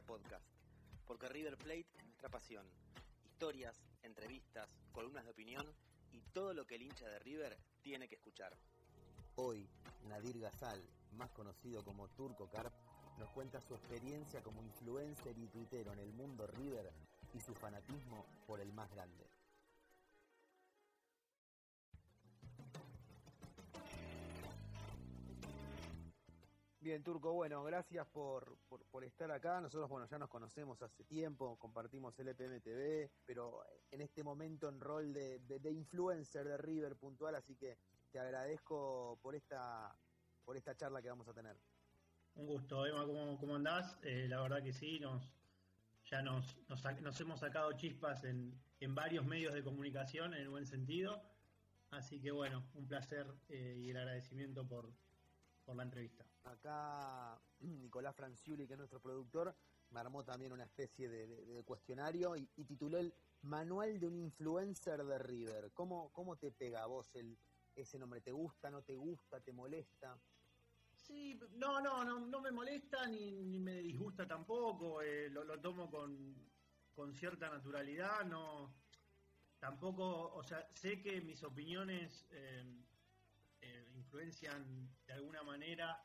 Podcast, porque River Plate es nuestra pasión. Historias, entrevistas, columnas de opinión y todo lo que el hincha de River tiene que escuchar. Hoy, Nadir Gazal, más conocido como Turco Carp, nos cuenta su experiencia como influencer y tuitero en el mundo River y su fanatismo por el más grande. Bien, Turco, bueno, gracias por, por, estar acá. Nosotros, bueno, ya nos conocemos hace tiempo, compartimos el EPM TV, pero en este momento en rol de, de, influencer de River puntual, así que te agradezco por esta, por esta charla que vamos a tener. Un gusto, Emma, ¿cómo, cómo andás? Eh, la verdad que sí, nos, ya nos, nos, hemos sacado chispas en, en, varios medios de comunicación en buen sentido. Así que bueno, un placer eh, y el agradecimiento por, por la entrevista. Acá Nicolás Franciuli, que es nuestro productor, me armó también una especie de, cuestionario y, y, tituló el Manual de un influencer de River. ¿Cómo, cómo te pega a vos ese nombre? ¿Te gusta, no te gusta, te molesta? Sí, no, no, no, no me molesta ni, ni me disgusta tampoco, eh, lo, lo, tomo con, con, cierta naturalidad, no, tampoco, o sea, sé que mis opiniones eh, eh, influencian de alguna manera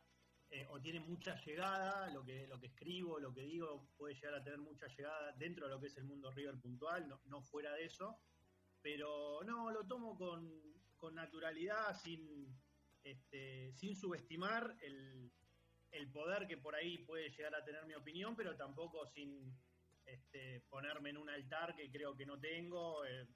o tienen mucha llegada, lo que, lo que escribo, lo que digo puede llegar a tener mucha llegada dentro de lo que es el mundo River puntual, no, no fuera de eso, pero no, lo tomo con, con naturalidad, sin este, sin subestimar el, el, poder que por ahí puede llegar a tener mi opinión, pero tampoco sin este, ponerme en un altar que creo que no tengo. Eh,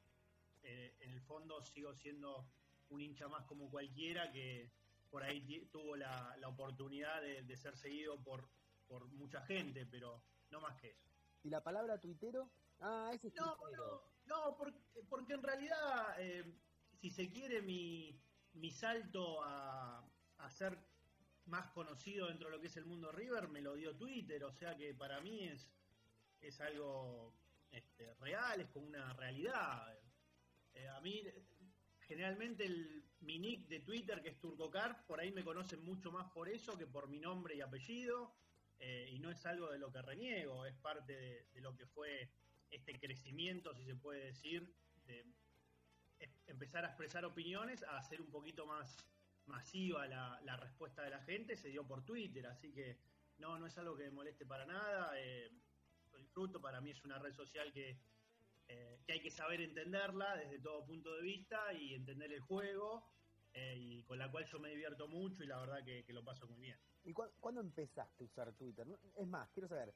eh, en el fondo sigo siendo un hincha más como cualquiera que por ahí tuvo la, la oportunidad de, de, ser seguido por, por mucha gente, pero no más que eso. ¿Y la palabra tuitero? Ah, ese es no, tuitero. No, no porque, porque, en realidad, eh, si se quiere, mi, mi salto a, a, ser más conocido dentro de lo que es el mundo River me lo dio Twitter, o sea que para mí es, es algo este, real, es como una realidad. Eh, a mí, generalmente, el, mi nick de Twitter, que es TurcoCarp, por ahí me conocen mucho más por eso que por mi nombre y apellido, eh, y no es algo de lo que reniego, es parte de, lo que fue este crecimiento, si se puede decir, de, empezar a expresar opiniones, a hacer un poquito más masiva la, la, respuesta de la gente, se dio por Twitter, así que no, no es algo que me moleste para nada, eh, lo disfruto, para mí es una red social que, eh, que, hay que saber entenderla desde todo punto de vista y entender el juego, eh, y con la cual yo me divierto mucho y la verdad que, lo paso muy bien. ¿Y cu cuándo empezaste a usar Twitter? Es más, quiero saber,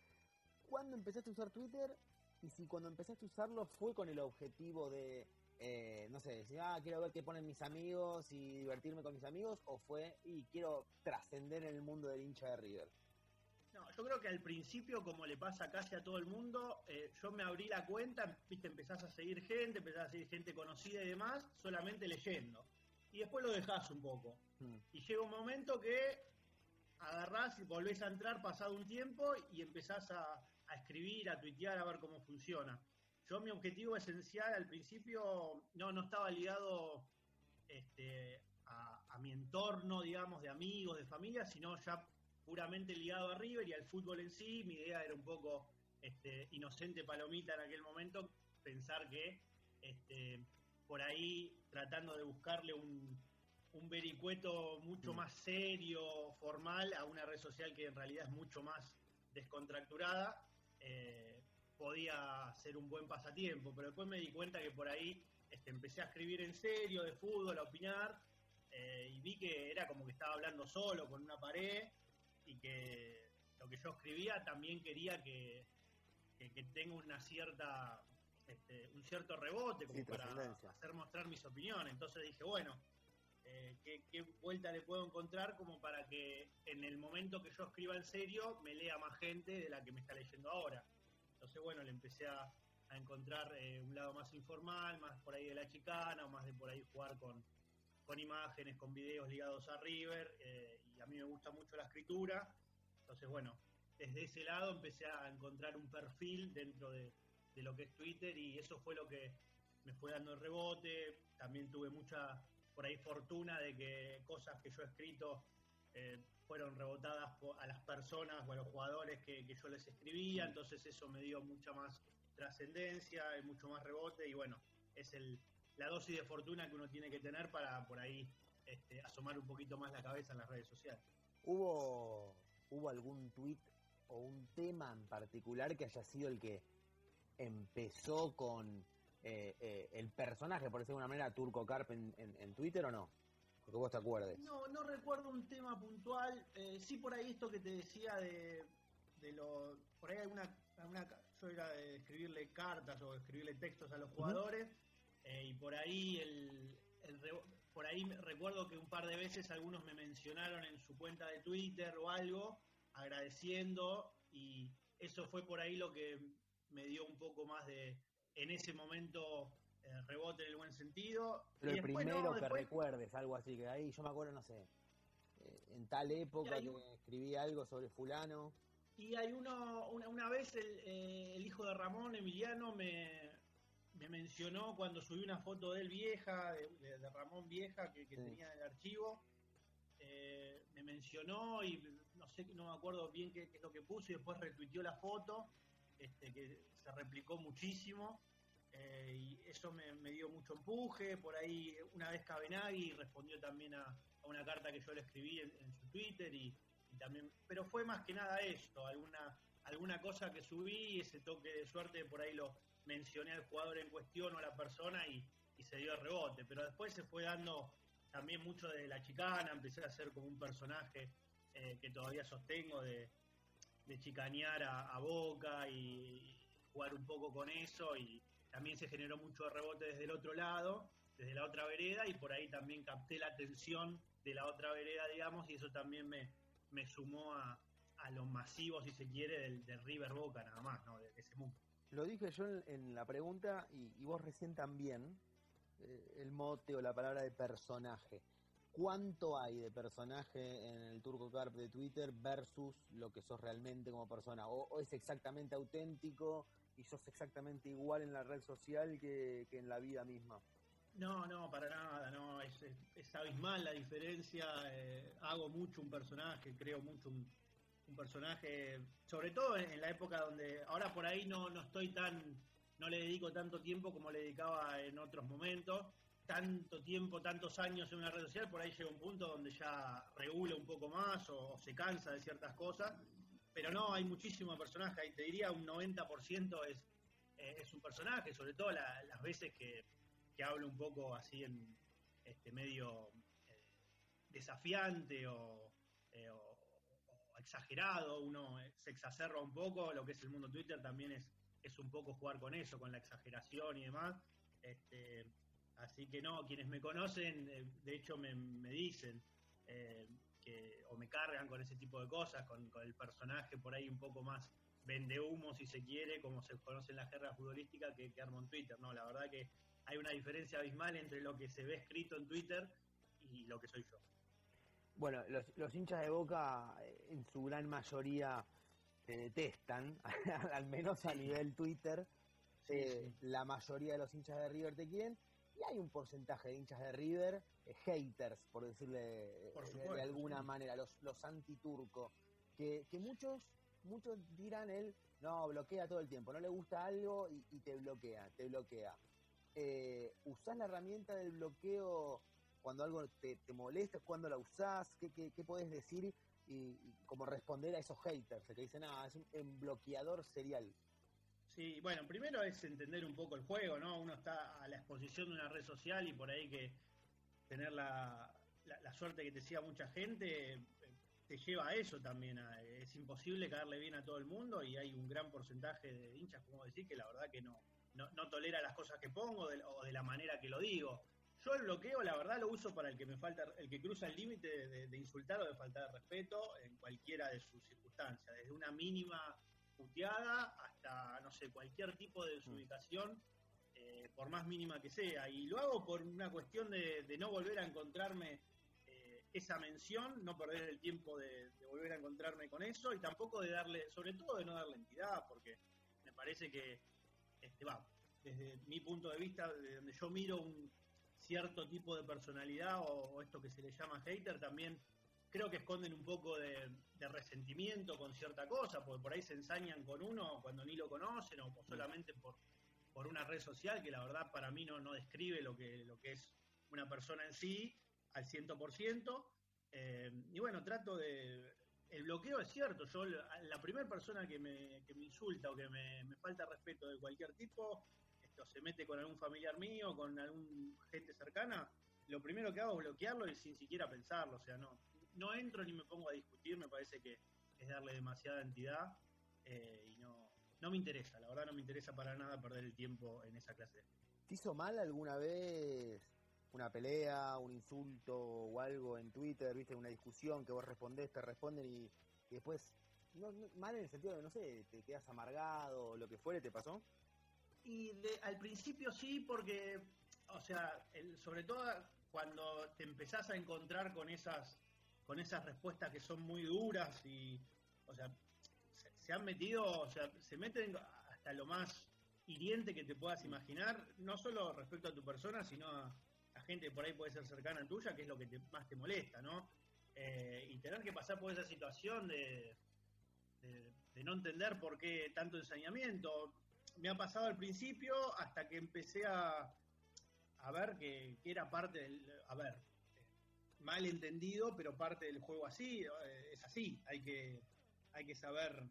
¿cuándo empezaste a usar Twitter? Y si cuando empezaste a usarlo fue con el objetivo de eh, no sé, decir, ah, quiero ver qué ponen mis amigos y divertirme con mis amigos, o fue, y quiero trascender en el mundo del hincha de River? No, yo creo que al principio, como le pasa casi a todo el mundo, eh, yo me abrí la cuenta, viste, empezás a seguir gente, empezás a seguir gente conocida y demás, solamente leyendo. Y después lo dejás un poco. Hmm. Y llega un momento que agarrás y volvés a entrar pasado un tiempo y empezás a, a escribir, a tuitear, a ver cómo funciona. Yo mi objetivo esencial al principio no, no estaba ligado este, a, a, mi entorno, digamos, de amigos, de familia, sino ya puramente ligado a River y al fútbol en sí. Mi idea era un poco este, inocente palomita en aquel momento, pensar que este, por ahí tratando de buscarle un, un vericueto mucho Mm. más serio, formal, a una red social que en realidad es mucho más descontracturada, eh, podía ser un buen pasatiempo. Pero después me di cuenta que por ahí este, empecé a escribir en serio, de fútbol, a opinar, eh, y vi que era como que estaba hablando solo con una pared y que lo que yo escribía también quería que, que, que tenga una cierta este, un cierto rebote como Sí, para hacer mostrar mis opiniones. Entonces dije, bueno, eh, ¿qué, qué vuelta le puedo encontrar como para que en el momento que yo escriba en serio me lea más gente de la que me está leyendo ahora? Entonces, bueno, le empecé a, a encontrar eh, un lado más informal, más por ahí de la chicana, o más de por ahí jugar con, con imágenes, con videos ligados a River, eh, y a mí me gusta mucho la escritura. Entonces, bueno, desde ese lado empecé a encontrar un perfil dentro de, de lo que es Twitter y eso fue lo que me fue dando el rebote. También tuve mucha, por ahí, fortuna de que cosas que yo he escrito eh, fueron rebotadas a las personas o a los jugadores que, que yo les escribía, entonces eso me dio mucha más trascendencia, y mucho más rebote y bueno, es el, la dosis de fortuna que uno tiene que tener para por ahí este, asomar un poquito más la cabeza en las redes sociales. ¿Hubo, ¿Hubo algún tuit o un tema en particular que haya sido el que empezó con eh, eh, el personaje, por decirlo de alguna manera, Turco Carp en, en- en Twitter o no? Porque vos te acuerdes. No, no recuerdo un tema puntual. eh, sí, por ahí esto que te decía de, de lo. Por ahí alguna, alguna. Yo era de escribirle cartas o escribirle textos a los jugadores. Eh, y por ahí el. el por ahí recuerdo que un par de veces algunos me mencionaron en su cuenta de Twitter o algo, agradeciendo. Y eso fue por ahí lo que me dio un poco más de. En ese momento. eh, rebote en el buen sentido. Pero Y el después, no, primero que recuerdes, algo así, que ahí yo me acuerdo, no sé, eh, en tal época hay que escribí algo sobre fulano. Y hay uno, una, una vez el, eh, el hijo de Ramón, Emiliano, me, me mencionó cuando subí una foto de él vieja, de, Ramón vieja, que, que Sí. tenía en el archivo. eh, me mencionó y no sé, no me acuerdo bien qué, qué es lo que puso y después retuiteó la foto, este, que se replicó muchísimo. eh, y eso me, me dio mucho empuje. Por ahí, una vez Cabenagui respondió también a, a una carta que yo le escribí en, en su Twitter y, y también, pero fue más que nada esto, alguna, alguna cosa que subí, ese toque de suerte, por ahí lo mencioné al jugador en cuestión o a la persona y, se dio el rebote, pero después se fue dando también mucho de la chicana, empecé a ser como un personaje eh, que todavía sostengo de, chicanear a, Boca y jugar un poco con eso y también se generó mucho rebote desde el otro lado, desde la otra vereda y por ahí también capté la atención de la otra vereda, digamos, y eso también me, me sumó a, a lo masivo, si se quiere, del, del River Boca nada más, ¿no? De ese mundo. Lo dije yo en, la pregunta y, vos recién también, eh, el mote o la palabra de personaje. ¿Cuánto hay de personaje en el Turco Carp de Twitter versus lo que sos realmente como persona? ¿O, es exactamente auténtico y sos exactamente igual en la red social que, en la vida misma? No, no, para nada, no, es abismal la diferencia. eh, hago mucho un personaje, creo mucho un, un personaje, sobre todo en, la época donde ahora por ahí no, no estoy tan, no le dedico tanto tiempo como le dedicaba en otros momentos. Tanto tiempo, tantos años en una red social, por ahí llega un punto donde ya regula un poco más o, se cansa de ciertas cosas. Pero no, hay muchísimo personaje, ahí te diría un 90% es, eh, es un personaje, sobre todo la- las veces que, que hablo un poco así en este medio eh, desafiante o, eh, exagerado, uno eh, se exacerba un poco, lo que es el mundo Twitter también es, es un poco jugar con eso, con la exageración y demás. Este, así que no, quienes me conocen, eh, de hecho me, dicen eh, que, o me cargan con ese tipo de cosas, con, el personaje por ahí un poco más vende humo, si se quiere, como se conoce en la jerga futbolística, que, que en Twitter. No, la verdad que hay una diferencia abismal entre lo que se ve escrito en Twitter y lo que soy yo. Bueno, los, los hinchas de Boca eh, en su gran mayoría te detestan, al menos a nivel Twitter. Eh, La mayoría de los hinchas de River te quieren y hay un porcentaje de hinchas de River, eh, haters, por decirle de- alguna sí. manera, los, los antiturcos, que, que muchos muchos dirán él, no, bloquea todo el tiempo, no le gusta algo y, y te bloquea, te bloquea. Eh, ¿Usás la herramienta del bloqueo cuando algo te, te molesta, cuando la usás, qué, qué, qué podés decir y, y como responder a esos haters que dicen, ah, es un, bloqueador serial. Sí, bueno, primero es entender un poco el juego, ¿no? Uno está a la exposición de una red social y por ahí que tener la, la, suerte que te siga mucha gente eh, te lleva a eso también. es imposible caerle bien a todo el mundo y hay un gran porcentaje de hinchas, como decir, que la verdad que no, no, no tolera las cosas que pongo o de la manera que lo digo. Yo el bloqueo, la verdad, lo uso para el que me falta, el que cruza el límite de, insultar o de faltar de respeto en cualquiera de sus circunstancias, desde una mínima puteada hasta, no sé, cualquier tipo de desubicación, eh, por más mínima que sea. Y lo hago por una cuestión de, no volver a encontrarme eh, esa mención, no perder el tiempo de, de volver a encontrarme con eso y tampoco de darle, sobre todo de no darle entidad, porque me parece que, este, va, desde mi punto de vista, de donde yo miro un cierto tipo de personalidad o, o esto que se le llama hater, también creo que esconden un poco de, de resentimiento con cierta cosa, porque por ahí se ensañan con uno cuando ni lo conocen o, o solamente por, por una red social que la verdad para mí no, no describe lo que, lo que es una persona en sí al 100%. Eh, y bueno, trato de... El bloqueo es cierto, yo la, la primera persona que me, que me insulta o que me, me falta respeto de cualquier tipo, esto se mete con algún familiar mío, con algún gente cercana, lo primero que hago es bloquearlo y sin siquiera pensarlo, o sea, no, no entro ni me pongo a discutir, me parece que es darle demasiada entidad eh, y no, no me interesa, la verdad no me interesa para nada perder el tiempo en esa clase. ¿Te hizo mal alguna vez una pelea, un insulto o algo en Twitter, viste, una discusión que vos respondés, te responden y, y después, no, no- mal en el sentido de, no sé, te quedas amargado o lo que fuere, ¿te pasó? Y de- al principio sí, porque, o sea, sobre todo cuando te empezás a encontrar con esas, con esas respuestas que son muy duras y, o sea, se, se han metido, o sea, se meten hasta lo más hiriente que te puedas imaginar, no solo respecto a tu persona, sino a, a gente que por ahí puede ser cercana a tuya, que es lo que te- más te molesta, ¿no? Eh, y tener que pasar por esa situación de, de- de no entender por qué tanto ensañamiento. Me ha pasado al principio hasta que empecé a, a ver que, que era parte del... A ver, mal entendido, pero parte del juego así, eh, es así, hay que, hay que saber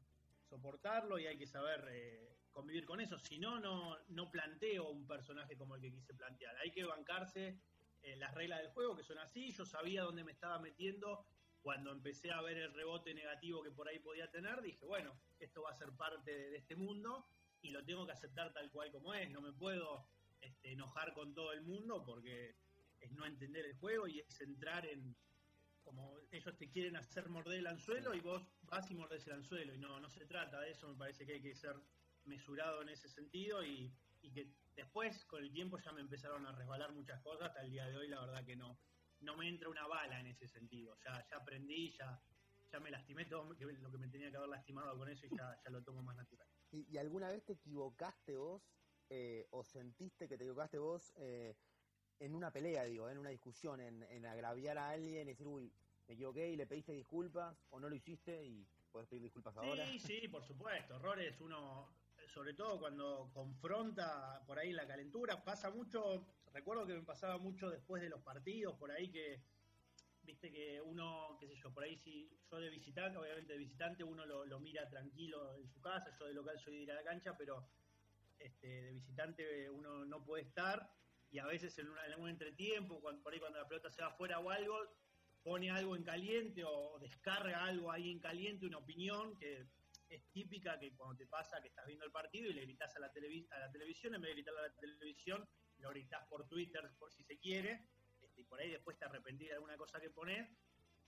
soportarlo y hay que saber eh, convivir con eso, si no, no no planteo un personaje como el que quise plantear, hay que bancarse eh, las reglas del juego que son así, yo sabía dónde me estaba metiendo. Cuando empecé a ver el rebote negativo que por ahí podía tener, dije, bueno, esto va a ser parte de, de este mundo y lo tengo que aceptar tal cual como es, no me puedo este, enojar con todo el mundo porque es no entender el juego y es entrar en como ellos te quieren hacer morder el anzuelo y vos vas y mordes el anzuelo. Y no, no se trata de eso, me parece que hay que ser mesurado en ese sentido y, y que después con el tiempo ya me empezaron a resbalar muchas cosas, hasta el día de hoy la verdad que no, no me entra una bala en ese sentido, ya, ya aprendí, ya, ya me lastimé todo lo que me tenía que haber lastimado con eso y ya, ya lo tomo más natural. ¿Y, alguna vez te equivocaste vos eh, o sentiste que te equivocaste vos eh, en una pelea, digo, en una discusión, en, en agraviar a alguien y decir, uy, me equivoqué y le pediste disculpas o no lo hiciste y podés pedir disculpas ahora? Sí, sí, por supuesto. Errores uno, sobre todo cuando confronta por ahí la calentura, pasa mucho, recuerdo que me pasaba mucho después de los partidos, por ahí que, viste que uno, qué sé yo, por ahí si yo de visitante, obviamente de visitante uno lo, mira tranquilo en su casa, yo de local soy de ir a la cancha, pero este, de visitante uno no puede estar y a veces en, una- en algún entretiempo, cuando, por ahí cuando la pelota se va afuera o algo, pone algo en caliente o descarga algo ahí en caliente, una opinión que es típica que cuando te pasa que estás viendo el partido y le gritas a la, televi- a la televisión, en vez de gritar a la televisión, lo gritas por Twitter por si se quiere, y por ahí después te arrepentís de alguna cosa que pones,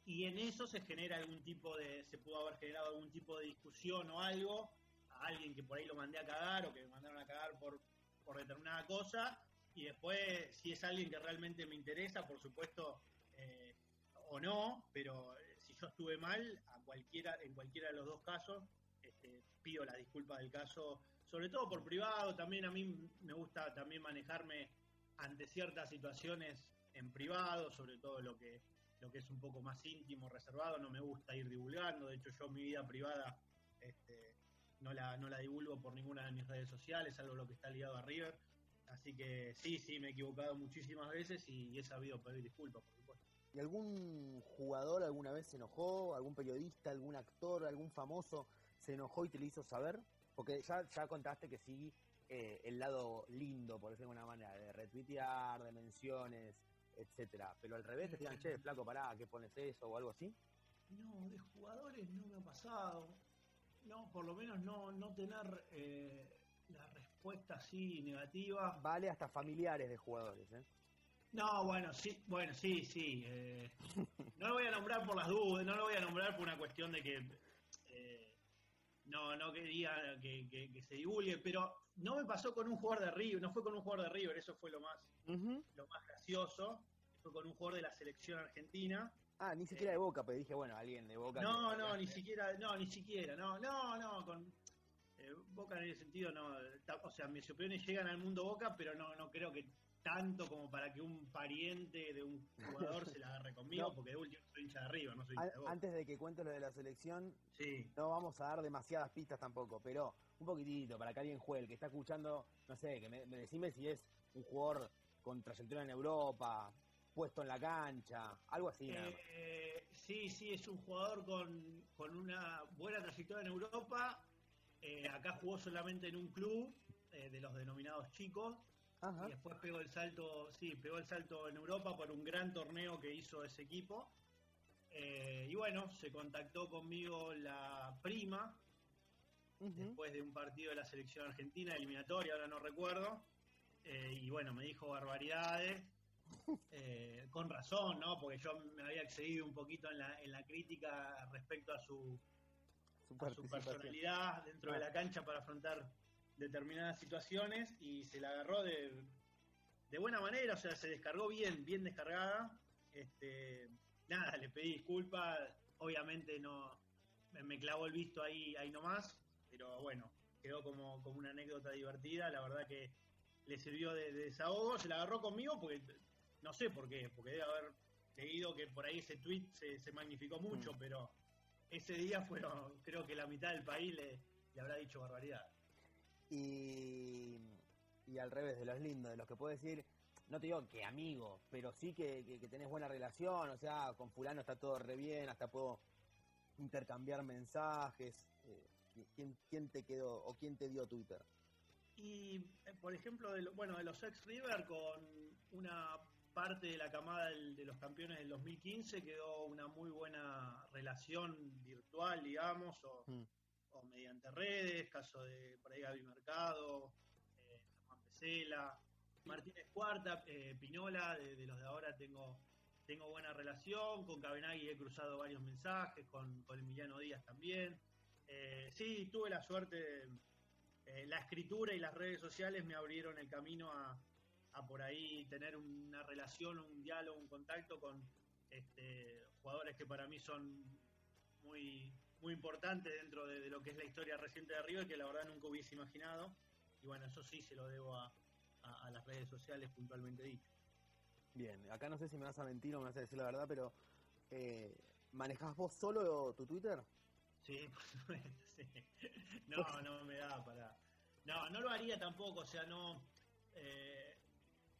y en eso se genera algún tipo de, se pudo haber generado algún tipo de discusión o algo, a alguien que por ahí lo mandé a cagar o que me mandaron a cagar por, por determinada cosa, y después si es alguien que realmente me interesa, por supuesto, eh, o no, pero eh, si yo estuve mal, a cualquiera, en cualquiera de los dos casos, este, pido la disculpa del caso, sobre todo por privado, también a mí me gusta también manejarme ante ciertas situaciones en privado, sobre todo lo que, lo que es un poco más íntimo, reservado, no me gusta ir divulgando, de hecho yo mi vida privada este, no, la, no la divulgo por ninguna de mis redes sociales, algo lo que está ligado a River, Así que sí, sí, me he equivocado muchísimas veces y he sabido pedir disculpas, por supuesto. ¿Y algún jugador alguna vez se enojó? ¿Algún periodista, algún actor, algún famoso se enojó y te lo hizo saber? Porque ya, ya contaste que sí, eh, el lado lindo, por decirlo de alguna manera, de retuitear, de menciones, etcétera. Pero al revés te digan, che, flaco, pará, ¿qué pones eso o algo así? No, de jugadores no me ha pasado. No, por lo menos no, no tener eh, la respuesta así negativa. Vale hasta familiares de jugadores, ¿eh? No, bueno, sí, bueno, sí, sí. eh, no lo voy a nombrar por las dudas, no lo voy a nombrar por una cuestión de que eh, no, no quería que, que- que se divulgue, pero no me pasó con un jugador de River, no fue con un jugador de River, eso fue lo más, lo más gracioso, fue con un jugador de la selección argentina. Ah, ni siquiera de Boca, pero dije, bueno, alguien de Boca. No, que- no, ni siquiera, no, ni siquiera, no, no, no, con eh, Boca en ese sentido no, ta- o sea, mis opiniones llegan al mundo Boca, pero no, no creo que tanto como para que un pariente de un jugador se la agarre conmigo, No. porque de último soy hincha de River, no soy hincha de. Antes de que cuentes lo de la selección, Sí, no vamos a dar demasiadas pistas tampoco, pero un poquitito para que alguien juegue, el que está escuchando, no sé, que me, me decime si es un jugador con trayectoria en Europa, puesto en la cancha, algo así. Eh, sí, sí, es un jugador con, con una buena trayectoria en Europa. Eh, acá jugó solamente en un club eh, de los denominados chicos. Ajá. Y después pegó el salto, sí, pegó el salto en Europa por un gran torneo que hizo ese equipo. Eh, y bueno, se contactó conmigo la prima después de un partido de la selección argentina, eliminatoria, ahora no recuerdo. Eh, y bueno, me dijo barbaridades, eh, con razón, ¿no? Porque yo me había excedido un poquito en la, en la crítica respecto a su, Su a su personalidad dentro de la cancha para afrontar determinadas situaciones y se la agarró de, de buena manera, o sea, se descargó bien, bien descargada. Este, nada, le pedí disculpas, obviamente no me, clavó el visto ahí, ahí nomás, pero bueno, quedó como, como una anécdota divertida, la verdad que le sirvió de, de desahogo, se la agarró conmigo porque no sé por qué, porque debe haber leído que por ahí ese tweet se, se magnificó mucho, Mm. pero ese día fueron, creo que la mitad del país le, le habrá dicho barbaridad. Y, y al revés, de los lindos, de los que puedo decir, no te digo que amigo, pero sí que, que- que tenés buena relación, o sea, con fulano está todo re bien, hasta puedo intercambiar mensajes. eh, ¿quién, ¿Quién te quedó o quién te dio Twitter? Y, eh, por ejemplo, de, lo- bueno, de los ex River, con una parte de la camada del- de los campeones del 2015 quedó una muy buena relación virtual, digamos, o, Mm. Mediante redes, caso de por ahí Gaby Mercado, eh, Germán Martínez Cuarta, eh, Pinola, de, de los de ahora tengo tengo buena relación, con Cabenagui he cruzado varios mensajes, con, con Emiliano Díaz también. Eh, sí, tuve la suerte, eh, la escritura y las redes sociales me abrieron el camino a, a por ahí tener una relación, un diálogo, un contacto con este, jugadores que para mí son muy, muy importantes dentro de, de lo que es la historia reciente de River, que la verdad nunca hubiese imaginado. Y bueno, eso sí se lo debo a, a- a las redes sociales puntualmente dicho. Bien, acá no sé si me vas a mentir o me vas a decir la verdad, pero eh, ¿manejás vos solo tu Twitter? Sí, por supuesto, sí. No, no me da para. No, no lo haría tampoco, o sea, no. eh,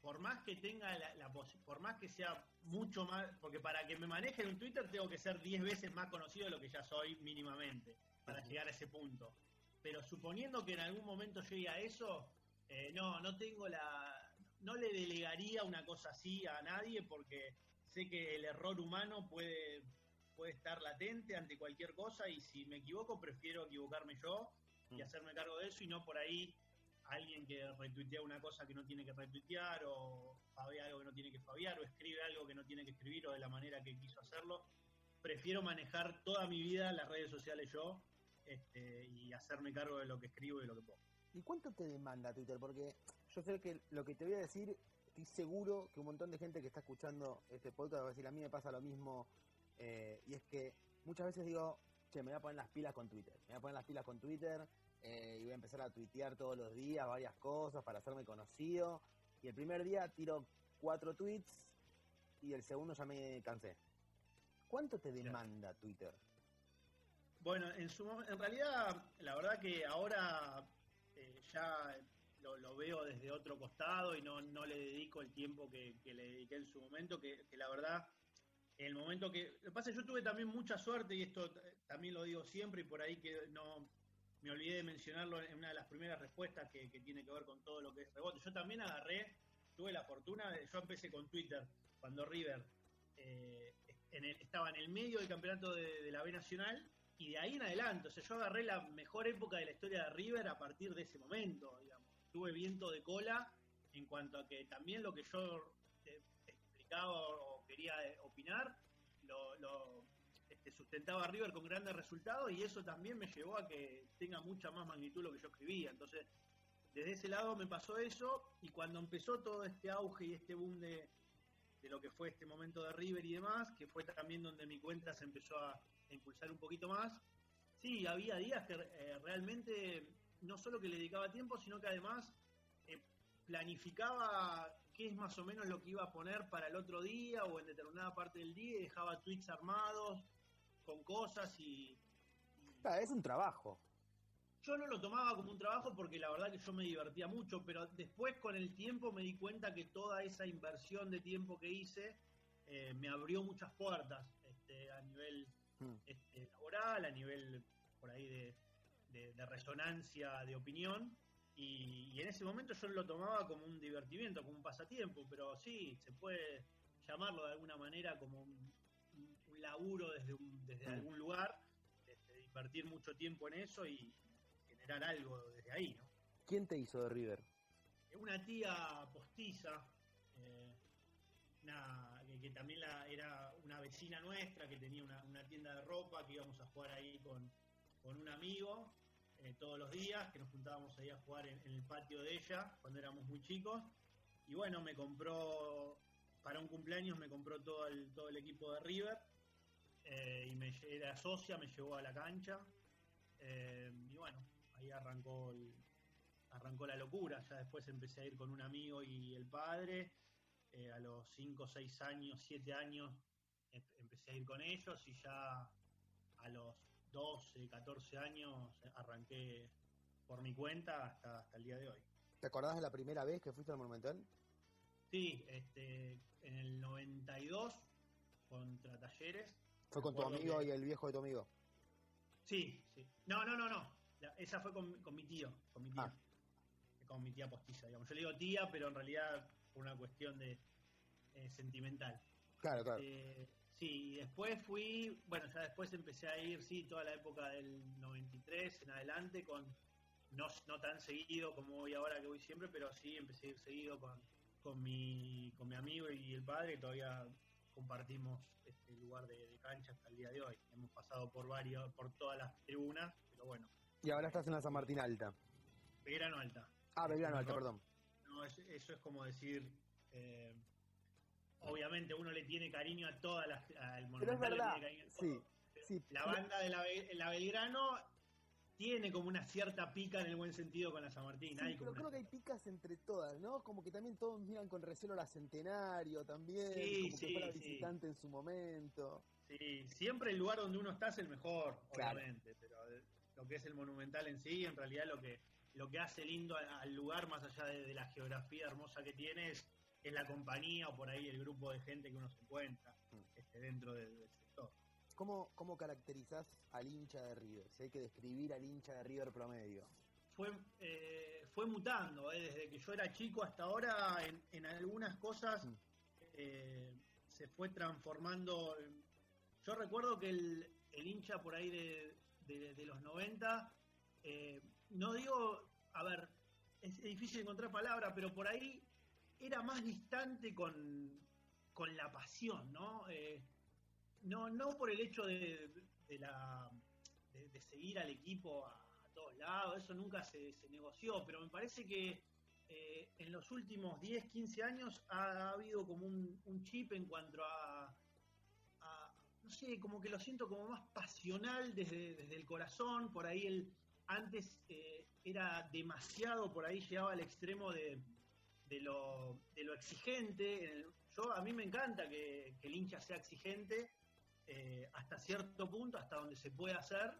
por más que tenga la, la por más que sea mucho más, porque para que me maneje en un Twitter tengo que ser 10 veces más conocido de lo que ya soy mínimamente, para llegar a ese punto. Pero suponiendo que en algún momento llegue a eso, eh, no, no tengo la, no le delegaría una cosa así a nadie porque sé que el error humano puede, puede estar latente ante cualquier cosa y si me equivoco prefiero equivocarme yo y hacerme cargo de eso y no por ahí alguien que retuitea una cosa que no tiene que retuitear o fabea algo que no tiene que fabear o escribe algo que no tiene que escribir o de la manera que quiso hacerlo. Prefiero manejar toda mi vida las redes sociales yo este, y hacerme cargo de lo que escribo y de lo que pongo. ¿Y cuánto te demanda Twitter? Porque yo sé que lo que te voy a decir, estoy seguro que un montón de gente que está escuchando este podcast va a decir, mí me pasa lo mismo, eh, y es que muchas veces digo, che, me voy a poner las pilas con Twitter, me voy a poner las pilas con Twitter eh, y voy a empezar a tuitear todos los días varias cosas para hacerme conocido, y el primer día tiro cuatro tweets y el segundo ya me cansé. ¿Cuánto te demanda Twitter? Bueno, en, su, en realidad, la verdad que ahora eh, ya lo, veo desde otro costado y no, no le dedico el tiempo que, le dediqué en su momento, que, la verdad, el momento que... Lo que pasa es que yo tuve también mucha suerte, y esto también lo digo siempre, y por ahí que no me olvidé de mencionarlo en una de las primeras respuestas que, tiene que ver con todo lo que es rebote. Yo también agarré, tuve la fortuna, yo empecé con Twitter, cuando River eh, estaba en el medio del campeonato de la B Nacional, y de ahí en adelante, o sea, yo agarré la mejor época de la historia de River a partir de ese momento, digamos. Tuve viento de cola en cuanto a que también lo que yo eh, explicaba o quería eh, opinar, lo, este, sustentaba a River con grandes resultados y eso también me llevó a que tenga mucha más magnitud lo que yo escribía. Entonces, desde ese lado me pasó eso y cuando empezó todo este auge y este boom de, de lo que fue este momento de River y demás, que fue también donde mi cuenta se empezó a impulsar un poquito más. Sí, había días que eh, realmente no solo que le dedicaba tiempo, sino que además eh, planificaba qué es más o menos lo que iba a poner para el otro día o en determinada parte del día y dejaba tweets armados con cosas y... es un trabajo. Yo no lo tomaba como un trabajo porque la verdad que yo me divertía mucho, pero después con el tiempo me di cuenta que toda esa inversión de tiempo que hice eh, me abrió muchas puertas este, a nivel Mm. este, laboral, a nivel por ahí de, resonancia de opinión. Y, en ese momento yo lo tomaba como un divertimiento, como un pasatiempo, pero sí, se puede llamarlo de alguna manera como un, laburo desde, desde mm. algún lugar, este, invertir mucho tiempo en eso y generar algo desde ahí, ¿no? ¿Quién te hizo de River? Una tía postiza, eh, una que también la, era una vecina nuestra que tenía una, tienda de ropa, que íbamos a jugar ahí con, un amigo eh, todos los días, que nos juntábamos ahí a jugar en, el patio de ella cuando éramos muy chicos. Y bueno, me compró, para un cumpleaños me compró todo el, todo el equipo de River. Eh, y me era socia, me llevó a la cancha. Eh, y bueno, ahí arrancó arrancó la locura. Ya después empecé a ir con un amigo y el padre eh, a los 5, 6 años, 7 años empecé a ir con ellos y ya a los 12, 14 años arranqué por mi cuenta hasta, hasta el día de hoy. ¿Te acordás de la primera vez que fuiste al Monumental? Sí, este, en el 92 contra Talleres. ¿Fue con tu amigo y el viejo de tu amigo? Sí, sí. No, no, no, no. esa fue con, mi tío, con mi tía. Ah. Con mi tía postiza, digamos. Yo le digo tía, pero en realidad una cuestión de eh, sentimental. Claro, claro. Eh, sí, después fui, bueno, ya después empecé a ir, sí, toda la época del 93 en adelante, con no, no tan seguido como voy ahora que voy siempre, pero sí empecé a ir seguido con, con, mi, con mi amigo y el padre, todavía compartimos este lugar de, cancha hasta el día de hoy. Hemos pasado por varios, por todas las tribunas, pero bueno. Y ahora estás en la San Martín Alta. Belgrano Alta. Ah, Belgrano Alta, perdón eso es como decir, eh, obviamente uno le tiene cariño a todas las, al Monumental sí, sí. La banda de la, Belgrano tiene como una cierta pica en el buen sentido con la San Martín. Sí, pero creo que hay picas entre todas, ¿no? Como que también todos miran con recelo la Centenario también, sí, como que fuera visitante en su momento. Sí, siempre el lugar donde uno está es el mejor, obviamente, pero lo que es el Monumental en sí, en realidad lo que lo que hace lindo al lugar, más allá de, la geografía hermosa que tiene, es, la compañía o por ahí el grupo de gente que uno se encuentra mm. este, dentro del, sector. ¿Cómo, ¿Cómo caracterizás al hincha de River? Si hay que describir al hincha de River promedio. Fue, eh, fue mutando, eh, desde que yo era chico hasta ahora, en, algunas cosas mm. eh, se fue transformando. Yo recuerdo que el, hincha por ahí de, los 90 no digo, a ver, es difícil encontrar palabra, pero por ahí era más distante con, la pasión, ¿no? Eh, no, no por el hecho de, la, de, seguir al equipo a, todos lados, eso nunca se, negoció, pero me parece que eh, en los últimos 10, 15 años ha, habido como un, chip en cuanto a, no sé, como que lo siento como más pasional desde, desde el corazón, por ahí el, antes eh, era demasiado, por ahí llegaba al extremo de, lo, exigente. Yo A mí me encanta que, el hincha sea exigente eh, hasta cierto punto, hasta donde se puede hacer,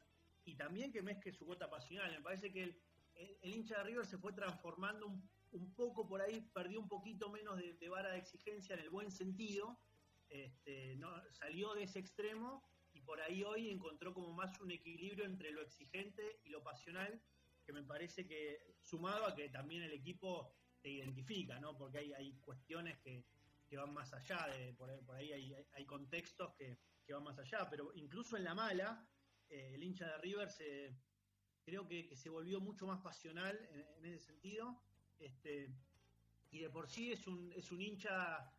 y también que mezcle su cuota pasional. Me parece que el, hincha de River se fue transformando un, poco por ahí, perdió un poquito menos de, vara de exigencia en el buen sentido, este, no, salió de ese extremo y por ahí hoy encontró como más un equilibrio entre lo exigente y lo pasional, que me parece que sumado a que también el equipo te identifica, ¿no? Porque hay, hay cuestiones que, van más allá, de, por, ahí, hay, contextos que, van más allá, pero incluso en la mala, eh, el hincha de River se, creo que, se volvió mucho más pasional en, ese sentido, este, y de por sí es un, es un hincha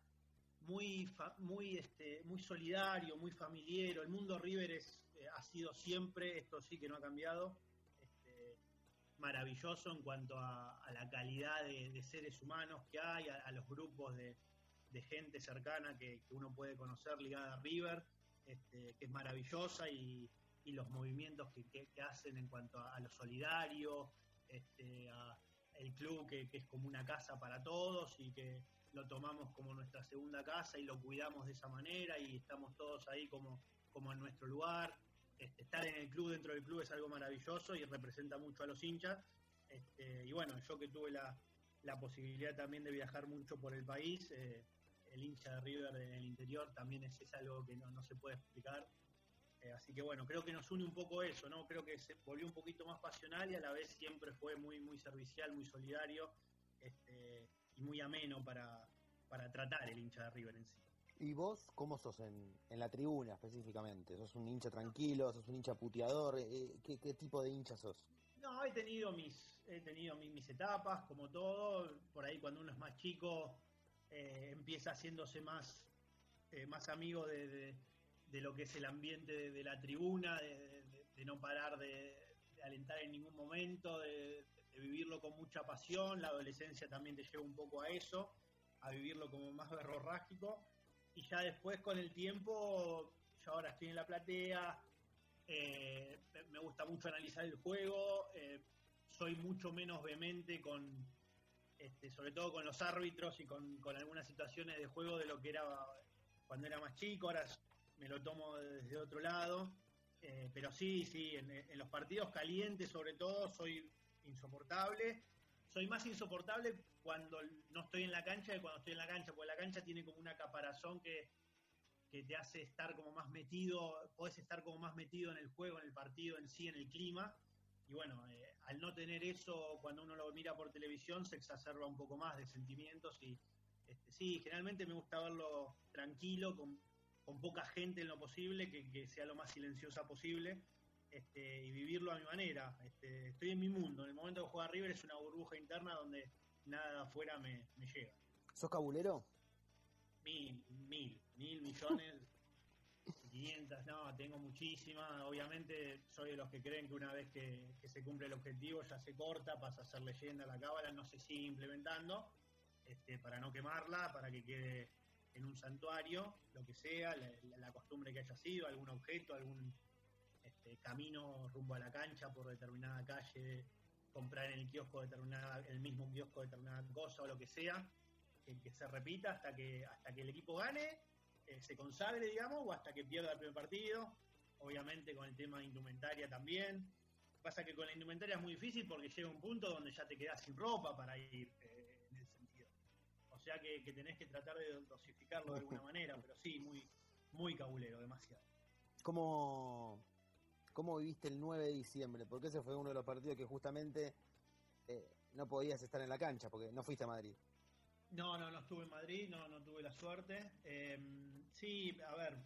muy, muy, este, muy solidario, muy familiar. El mundo River es, eh, ha sido siempre, esto sí que no ha cambiado, este, maravilloso en cuanto a, la calidad de, seres humanos que hay, a, los grupos de, gente cercana que, uno puede conocer ligada a River, este, que es maravillosa y, los movimientos que, hacen en cuanto a, lo solidario, este, el club que, es como una casa para todos y que lo tomamos como nuestra segunda casa y lo cuidamos de esa manera y estamos todos ahí como, en nuestro lugar. Este, estar en el club, dentro del club es algo maravilloso y representa mucho a los hinchas. Y bueno, yo que tuve la, posibilidad también de viajar mucho por el país, eh, el hincha de River en el interior también es, algo que no, se puede explicar. Eh, así que bueno, creo que nos une un poco eso, ¿no? Creo que se volvió un poquito más pasional y a la vez siempre fue muy, muy servicial, muy solidario. Este, y muy ameno para, tratar el hincha de River en sí. ¿Y vos cómo sos en, la tribuna específicamente? ¿Sos un hincha tranquilo? ¿Sos un hincha puteador? Eh, ¿Qué, tipo de hincha sos? No, he tenido mis he tenido mis, etapas, como todo. Por ahí cuando uno es más chico eh, empieza haciéndose más, eh, más amigo de, lo que es el ambiente de, la tribuna, de, no parar de, alentar en ningún momento, de, vivirlo con mucha pasión, la adolescencia también te lleva un poco a eso, a vivirlo como más verborrágico, y ya después con el tiempo, yo ahora estoy en la platea, eh, me gusta mucho analizar el juego, soy mucho menos vehemente con, este, sobre todo con los árbitros y con, algunas situaciones de juego de lo que era cuando era más chico, ahora me lo tomo desde otro lado. Eh, pero sí, sí, en, los partidos calientes sobre todo soy insoportable. Soy más insoportable cuando no estoy en la cancha que cuando estoy en la cancha, porque la cancha tiene como una caparazón que, que te hace estar como más metido, puedes estar como más metido en el juego, en el partido en sí, en el clima. Y bueno, eh, al no tener eso, cuando uno lo mira por televisión, se exacerba un poco más de sentimientos. Y este, sí, generalmente me gusta verlo tranquilo, con, con poca gente en lo posible, que, que sea lo más silenciosa posible este, y vivirlo a mi manera. Este, estoy en mi mundo. En el momento que juega River es una burbuja interna donde nada afuera me, llega. ¿Sos cabulero? Mil, mil, mil millones, quinientas, no, tengo muchísimas. Obviamente soy de los que creen que una vez que, se cumple el objetivo ya se corta, pasa a ser leyenda la cábala, no se sigue implementando, este, para no quemarla, para que quede en un santuario, lo que sea, la costumbre que haya sido, algún objeto, algún este, camino rumbo a la cancha por determinada calle, comprar en el kiosco determinada, el mismo kiosco determinada cosa o lo que sea, que, se repita hasta que, hasta que el equipo gane, eh, se consagre, digamos, o hasta que pierda el primer partido. Obviamente con el tema de indumentaria también. Pasa que con la indumentaria es muy difícil porque llega un punto donde ya te quedas sin ropa para ir eh, en ese sentido. O sea que, que, tenés que tratar de dosificarlo de alguna manera, pero sí, muy, muy cabulero, demasiado. ¿Cómo, ¿Cómo viviste el 9 de diciembre? Porque ese fue uno de los partidos que justamente eh, no podías estar en la cancha, porque no fuiste a Madrid. No, no, no estuve en Madrid, no, no tuve la suerte. Sí, a ver,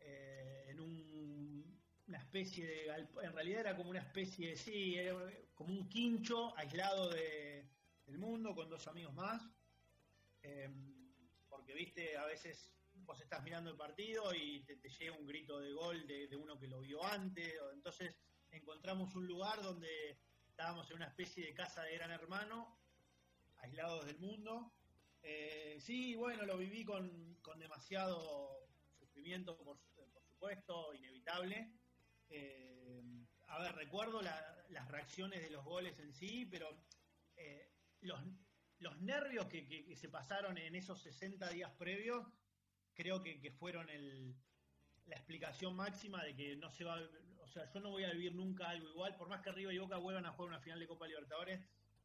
eh, en una especie de, en realidad era como una especie de, sí, era como un quincho aislado de, del mundo con dos amigos más. Em, porque, viste, a veces vos estás mirando el partido y te, llega un grito de gol de, uno que lo vio antes, entonces encontramos un lugar donde estábamos en una especie de casa de gran hermano, aislados del mundo. Eh, sí, bueno, lo viví con, demasiado sufrimiento, por, supuesto, inevitable. Eh, a ver, recuerdo las reacciones de los goles en sí, pero eh, los, nervios que, que, se pasaron en esos 60 días previos creo que, fueron el, la explicación máxima de que no se va, o sea, yo no voy a vivir nunca algo igual, por más que River y Boca vuelvan a jugar una final de Copa Libertadores,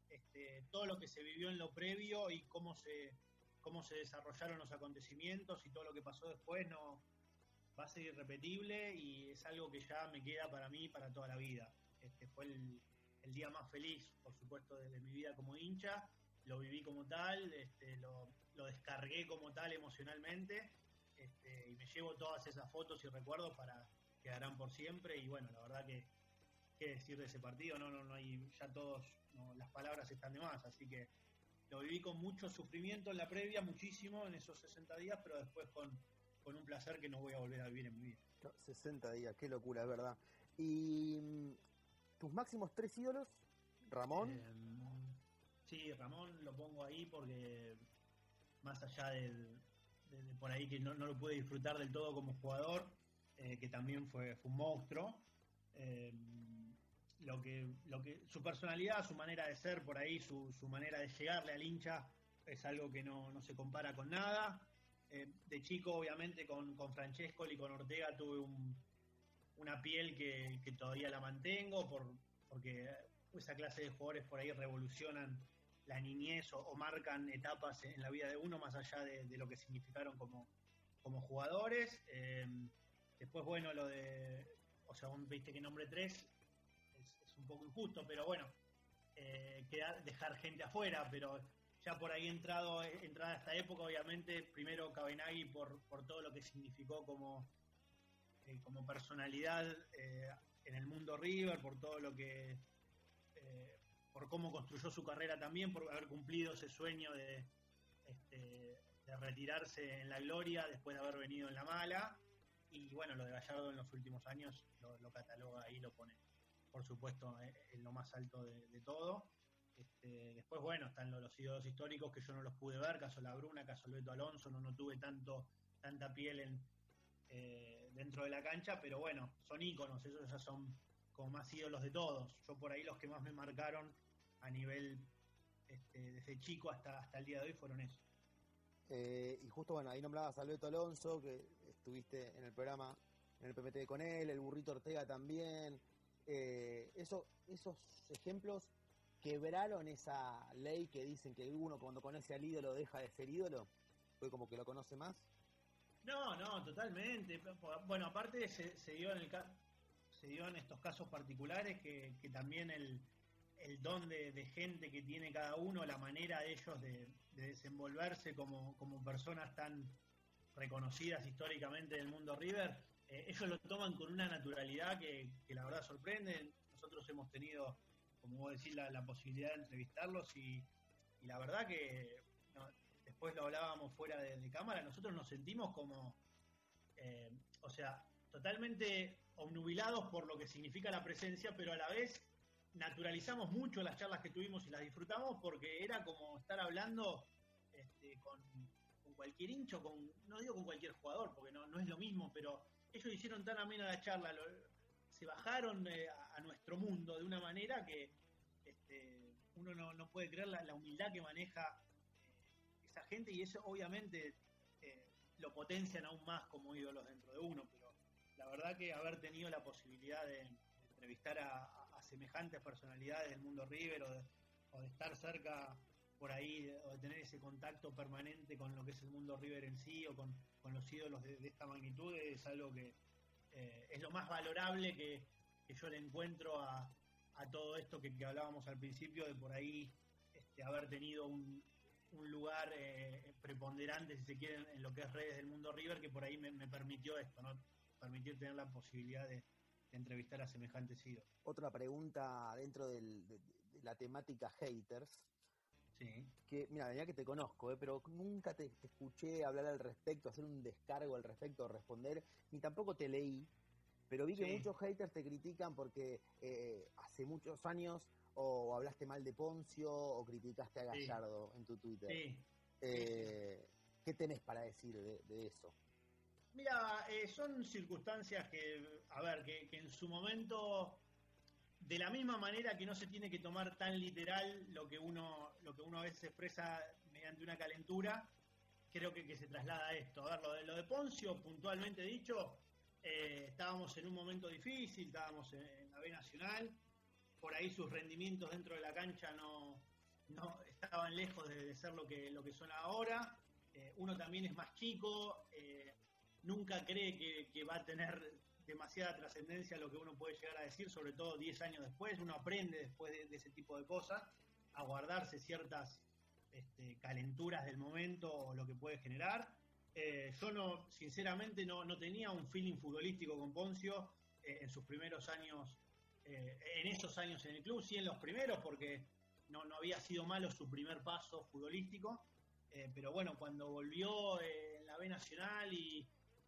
este, todo lo que se vivió en lo previo y cómo se cómo se desarrollaron los acontecimientos y todo lo que pasó después no va a ser irrepetible y es algo que ya me queda para mí para toda la vida. Este fue el, día más feliz, por supuesto, de, mi vida como hincha, lo viví como tal, este, lo, lo descargué como tal emocionalmente este, y me llevo todas esas fotos y recuerdos para quedarán por siempre y bueno, la verdad que qué decir de ese partido, no, no, no hay, ya todos, las palabras están de más, así que lo viví con mucho sufrimiento en la previa, muchísimo en esos 60 días, pero después con, un placer que no voy a volver a vivir en mi vida. 60 días, qué locura, es verdad. ¿Y mm, tus máximos tres ídolos? Ramón. Em, sí, Ramón lo pongo ahí porque más allá del, de, por ahí que no, lo pude disfrutar del todo como jugador, eh, que también fue, un monstruo. Eh, lo que, lo que, su personalidad, su manera de ser por ahí, su, manera de llegarle al hincha es algo que no, no se compara con nada. Eh, de chico, obviamente, con, con Francesco y con Ortega tuve una piel que, que, todavía la mantengo, por, porque esa clase de jugadores por ahí revolucionan la niñez o, marcan etapas en la vida de uno más allá de, lo que significaron como, como jugadores. Eh, después, bueno, lo de, o sea, un, viste que nombre 3 es, un poco injusto, pero bueno, eh, dejar gente afuera, pero ya por ahí entrado, entrada a esta época, obviamente, primero Cabenagui por, por todo lo que significó como, eh, como personalidad en el mundo River, por todo lo que por cómo construyó su carrera también, por haber cumplido ese sueño de, este, de retirarse en la gloria después de haber venido en la mala. Y bueno, lo de Gallardo en los últimos años lo, cataloga y lo pone, por supuesto, eh, en lo más alto de, todo. Este, después, bueno, están los, ídolos históricos que yo no los pude ver, caso La Bruna, caso Beto Alonso, no, no tuve tanto, tanta piel eh, dentro de la cancha, pero bueno, son íconos, esos ya son como más ídolos de todos. Yo por ahí los que más me marcaron a nivel este, desde chico hasta, hasta el día de hoy fueron eso. Eh, y justo, bueno, ahí nombrabas a Alberto Alonso, que estuviste en el programa, en el PPT con él, el burrito Ortega también. Eh, eso, esos ejemplos quebraron esa ley que dicen que uno cuando conoce al ídolo deja de ser ídolo. Fue como que lo conoce más. No, no, totalmente. Bueno, aparte se, dio en el se dio en estos casos particulares que también el, don de, gente que tiene cada uno, la manera de ellos de, desenvolverse como, personas tan reconocidas históricamente del mundo River, eh, ellos lo toman con una naturalidad que, la verdad sorprende. Nosotros hemos tenido, como vos decís, la, posibilidad de entrevistarlos y, la verdad que después lo hablábamos fuera de, cámara, nosotros nos sentimos como, eh, o sea, totalmente obnubilados por lo que significa la presencia, pero a la vez naturalizamos mucho las charlas que tuvimos y las disfrutamos porque era como estar hablando este, con, cualquier hincho, con, no digo con cualquier jugador, porque no, no es lo mismo, pero ellos hicieron tan amena la charla, se bajaron eh, a, nuestro mundo de una manera que este, uno no, puede creer la, humildad que maneja eh, esa gente y eso obviamente eh, lo potencian aún más como ídolos dentro de uno, pero la verdad que haber tenido la posibilidad de entrevistar a, semejantes personalidades del mundo River o de, estar cerca por ahí o tener ese contacto permanente con lo que es el mundo River en sí o con, los ídolos de, esta magnitud es algo que eh, es lo más valorable que, yo le encuentro a, todo esto que, hablábamos al principio de por ahí este, haber tenido un, lugar eh, preponderante, si se quiere, en lo que es redes del mundo River, que por ahí me, permitió esto, ¿no? permitir tener la posibilidad de, entrevistar a semejantes ídolos. Otra pregunta dentro de, la temática haters. Sí. Que, mira, ya que te conozco, eh, pero nunca te, escuché hablar al respecto, hacer un descargo al respecto, responder, ni tampoco te leí. Pero vi que muchos haters te critican porque eh, hace muchos años o hablaste mal de Poncio o criticaste a Gallardo en tu Twitter. Sí. Eh, ¿Qué tenés para decir de eso? Mira, eh, son circunstancias que, a ver, que, en su momento, de la misma manera que no se tiene que tomar tan literal lo que uno, lo que uno a veces expresa mediante una calentura, creo que, que se traslada a esto. A ver, lo de, lo de Poncio, puntualmente dicho, eh, estábamos en un momento difícil, estábamos en, la B Nacional, por ahí sus rendimientos dentro de la cancha no, no estaban lejos de, ser lo que, lo que son ahora. Eh, uno también es más chico, eh, nunca cree que, va a tener demasiada trascendencia lo que uno puede llegar a decir, sobre todo 10 años después, uno aprende después de, ese tipo de cosas a guardarse ciertas este, calenturas del momento o lo que puede generar. Eh, yo no, sinceramente no, no, tenía un feeling futbolístico con Poncio eh, en sus primeros años, eh, en esos años en el club, sí en los primeros, porque no, no había sido malo su primer paso futbolístico, pero bueno, cuando volvió en la B Nacional y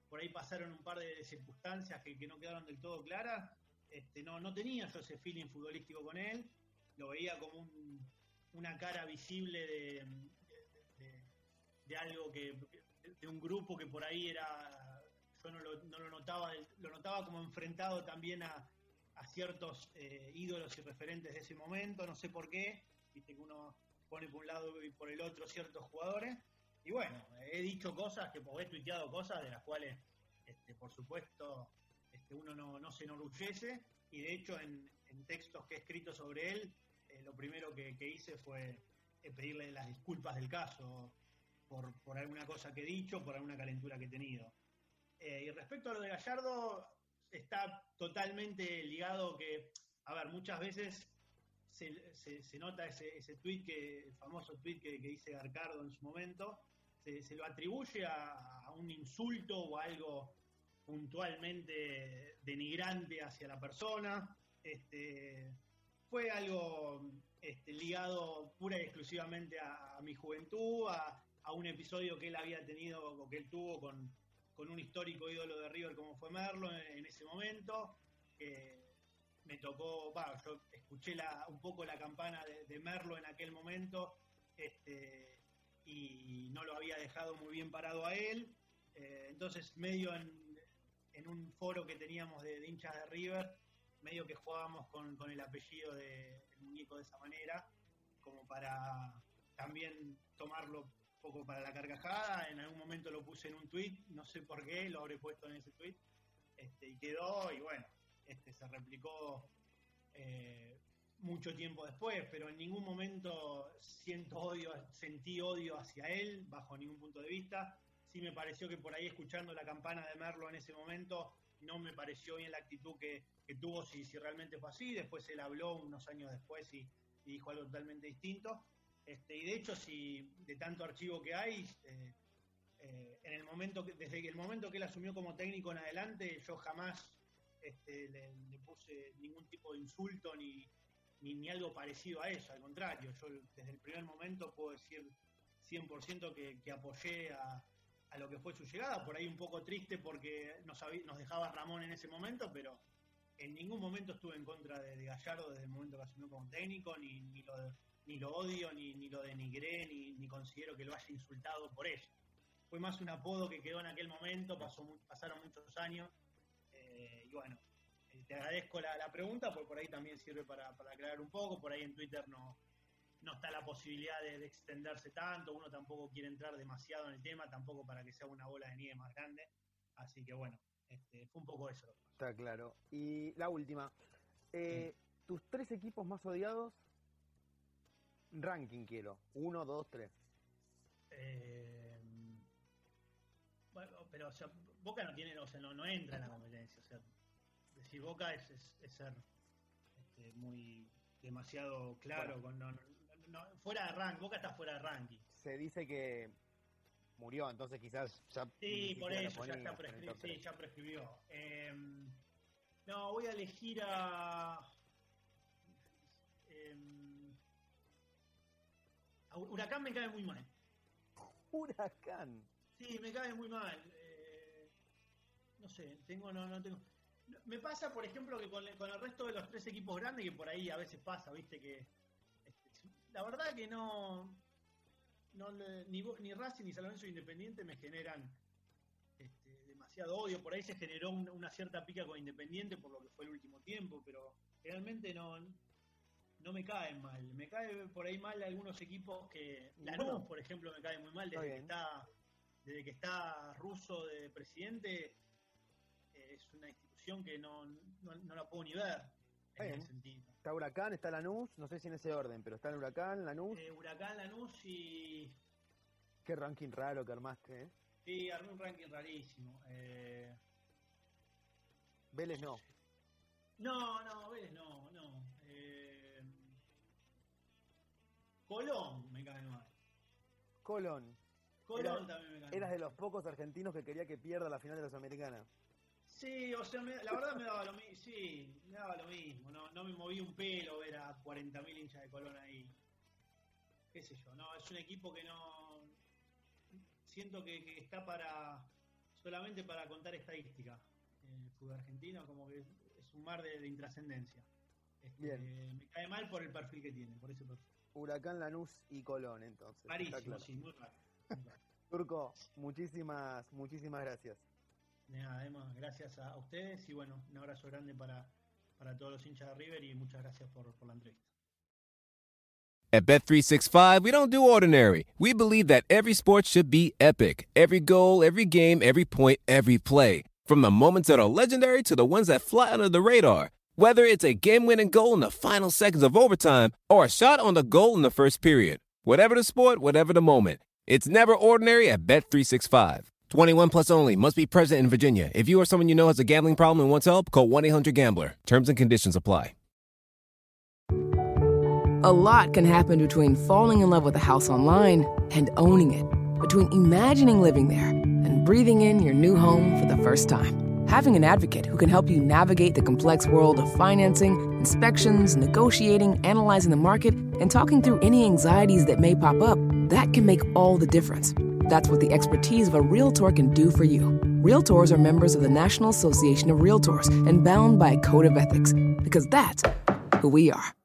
por ahí pasaron un par de circunstancias que, no quedaron del todo claras, este, no, no tenía yo ese feeling futbolístico con él, lo veía como una cara visible de, de algo que, de un grupo que por ahí era, yo no lo, no lo notaba, lo notaba como enfrentado también a, ciertos eh, ídolos y referentes de ese momento, no sé por qué, viste que uno pone por un lado y por el otro ciertos jugadores, y bueno, he dicho cosas, que he tuiteado cosas de las cuales, este, por supuesto, este, uno no, se enorgullece, y de hecho en, textos que he escrito sobre él, eh, lo primero que, hice fue eh, pedirle las disculpas del caso, por, alguna cosa que he dicho, por alguna calentura que he tenido. Eh, y respecto a lo de Gallardo, está totalmente ligado que, a ver, muchas veces se, nota ese, ese tweet que, el famoso tweet que, dice Garcardo en su momento, se, lo atribuye a, un insulto o algo puntualmente denigrante hacia la persona. Este, fue algo este, ligado pura y exclusivamente a, a mi juventud, a, a un episodio que él había tenido o que él tuvo con, un histórico ídolo de River como fue Merlo en, ese momento. Me tocó, yo escuché un poco la campana de, Merlo en aquel momento este, y no lo había dejado muy bien parado a él. Eh, entonces, medio en, un foro que teníamos de, hinchas de River, medio que jugábamos con, el apellido del muñeco de esa manera, como para también tomarlo poco para la carcajada, en algún momento lo puse en un tweet, no sé por qué, lo habré puesto en ese tweet, este, y quedó, y bueno, este se replicó eh, mucho tiempo después, pero en ningún momento siento odio, sentí odio hacia él, bajo ningún punto de vista. Sí me pareció que por ahí escuchando la campana de Merlo en ese momento, no me pareció bien la actitud que, tuvo, si, si realmente fue así. Después él habló unos años después y dijo algo totalmente distinto. Este, y de hecho, si de tanto archivo que hay, eh, eh, en el momento desde el momento que él asumió como técnico en adelante, yo jamás este, le, puse ningún tipo de insulto ni, ni, algo parecido a eso. Al contrario, yo desde el primer momento puedo decir 100% que, que apoyé a, lo que fue su llegada. Por ahí un poco triste porque nos, nos dejaba Ramón en ese momento, pero en ningún momento estuve en contra de, Gallardo desde el momento que asumió como técnico, ni, ni lo de ni lo odio, ni, ni lo denigré, ni, ni, considero que lo haya insultado por ello. Fue más un apodo que quedó en aquel momento, pasó, pasaron muchos años, y bueno, eh, te agradezco la, pregunta, porque por ahí también sirve para, aclarar un poco, por ahí en Twitter no, no está la posibilidad de, extenderse tanto, uno tampoco quiere entrar demasiado en el tema, tampoco para que sea una bola de nieve más grande, así que bueno, este, fue un poco eso. Está claro. Y la última, eh, tus tres equipos más odiados Ranking quiero. Uno, dos, tres. Eh, bueno, pero o sea, Boca no tiene, o sea, no, no entra en la competencia. O sea, decir Boca es, es, ser este, muy demasiado claro. Con, no, fuera de ranking, Boca está fuera de ranking. Se dice que murió, entonces quizás ya. Sí, por eso, ya, está prescri sí, ya prescribió. Eh, no, voy a elegir a. Huracán me cae muy mal. Huracán. Sí, me cae muy mal. Eh, no sé, tengo, no, no tengo. Me pasa, por ejemplo, que con, el resto de los tres equipos grandes, que por ahí a veces pasa, viste, que este, la verdad que no, no ni, ni Racing ni San Lorenzo Independiente me generan este, demasiado odio. Por ahí se generó una cierta pica con Independiente por lo que fue el último tiempo, pero realmente no, no me caen mal. Me cae por ahí mal algunos equipos que. Lanús, por ejemplo, me cae muy mal desde que está desde que está ruso de presidente. Es que no, no, no la puedo ni ver en Bien. ese sentido. Está Huracán, está Lanús, no sé si en ese orden, pero está el Huracán, Lanús. Eh, Huracán, Lanús y... Qué ranking raro que armaste, ¿eh? Sí, armé un ranking rarísimo. Eh, Vélez no. no, no, ves, no, no. Eh, Colón me cae mal. Colón. Colón Era- también me cae Eras mal. de los pocos argentinos que quería que pierda la final de la Sudamericana. Sí, o sea, me- la verdad me daba lo mismo. Sí, me daba lo mismo. No, no me moví un pelo ver a 40.000 hinchas de Colón ahí. Qué sé yo, no, es un equipo que no. Siento que, que está para. solamente para contar estadística. El fútbol argentino, como que es un mar de, de intrascendencia. Este, Bien. Me cae mal por el perfil que tiene, por ese perfil. Huracán, Lanús y Colón, entonces. claro. sí, muy raro. Turco, muchísimas, muchísimas gracias. Nada, Emma, gracias a ustedes y bueno, un abrazo grande para, para todos los hinchas de River y muchas gracias por, por la entrevista. At Bet365, we don't do ordinary. We believe that every sport should be epic. Every goal, every game, every point, every play. From the moments that are legendary to the ones that fly under the radar. Whether it's a game winning goal in the final seconds of overtime or a shot on the goal in the first period. Whatever the sport, whatever the moment. It's never ordinary at Bet365. 21 plus only must be present in Virginia. If you or someone you know has a gambling problem and wants help, call 1 800 Gambler. Terms and conditions apply. A lot can happen between falling in love with a house online and owning it, between imagining living there and breathing in your new home for the first time. Having an advocate who can help you navigate the complex world of financing, inspections, negotiating, analyzing the market, and talking through any anxieties that may pop up, that can make all the difference. That's what the expertise of a Realtor can do for you. Realtors are members of the National Association of Realtors and bound by a code of ethics, because that's who we are.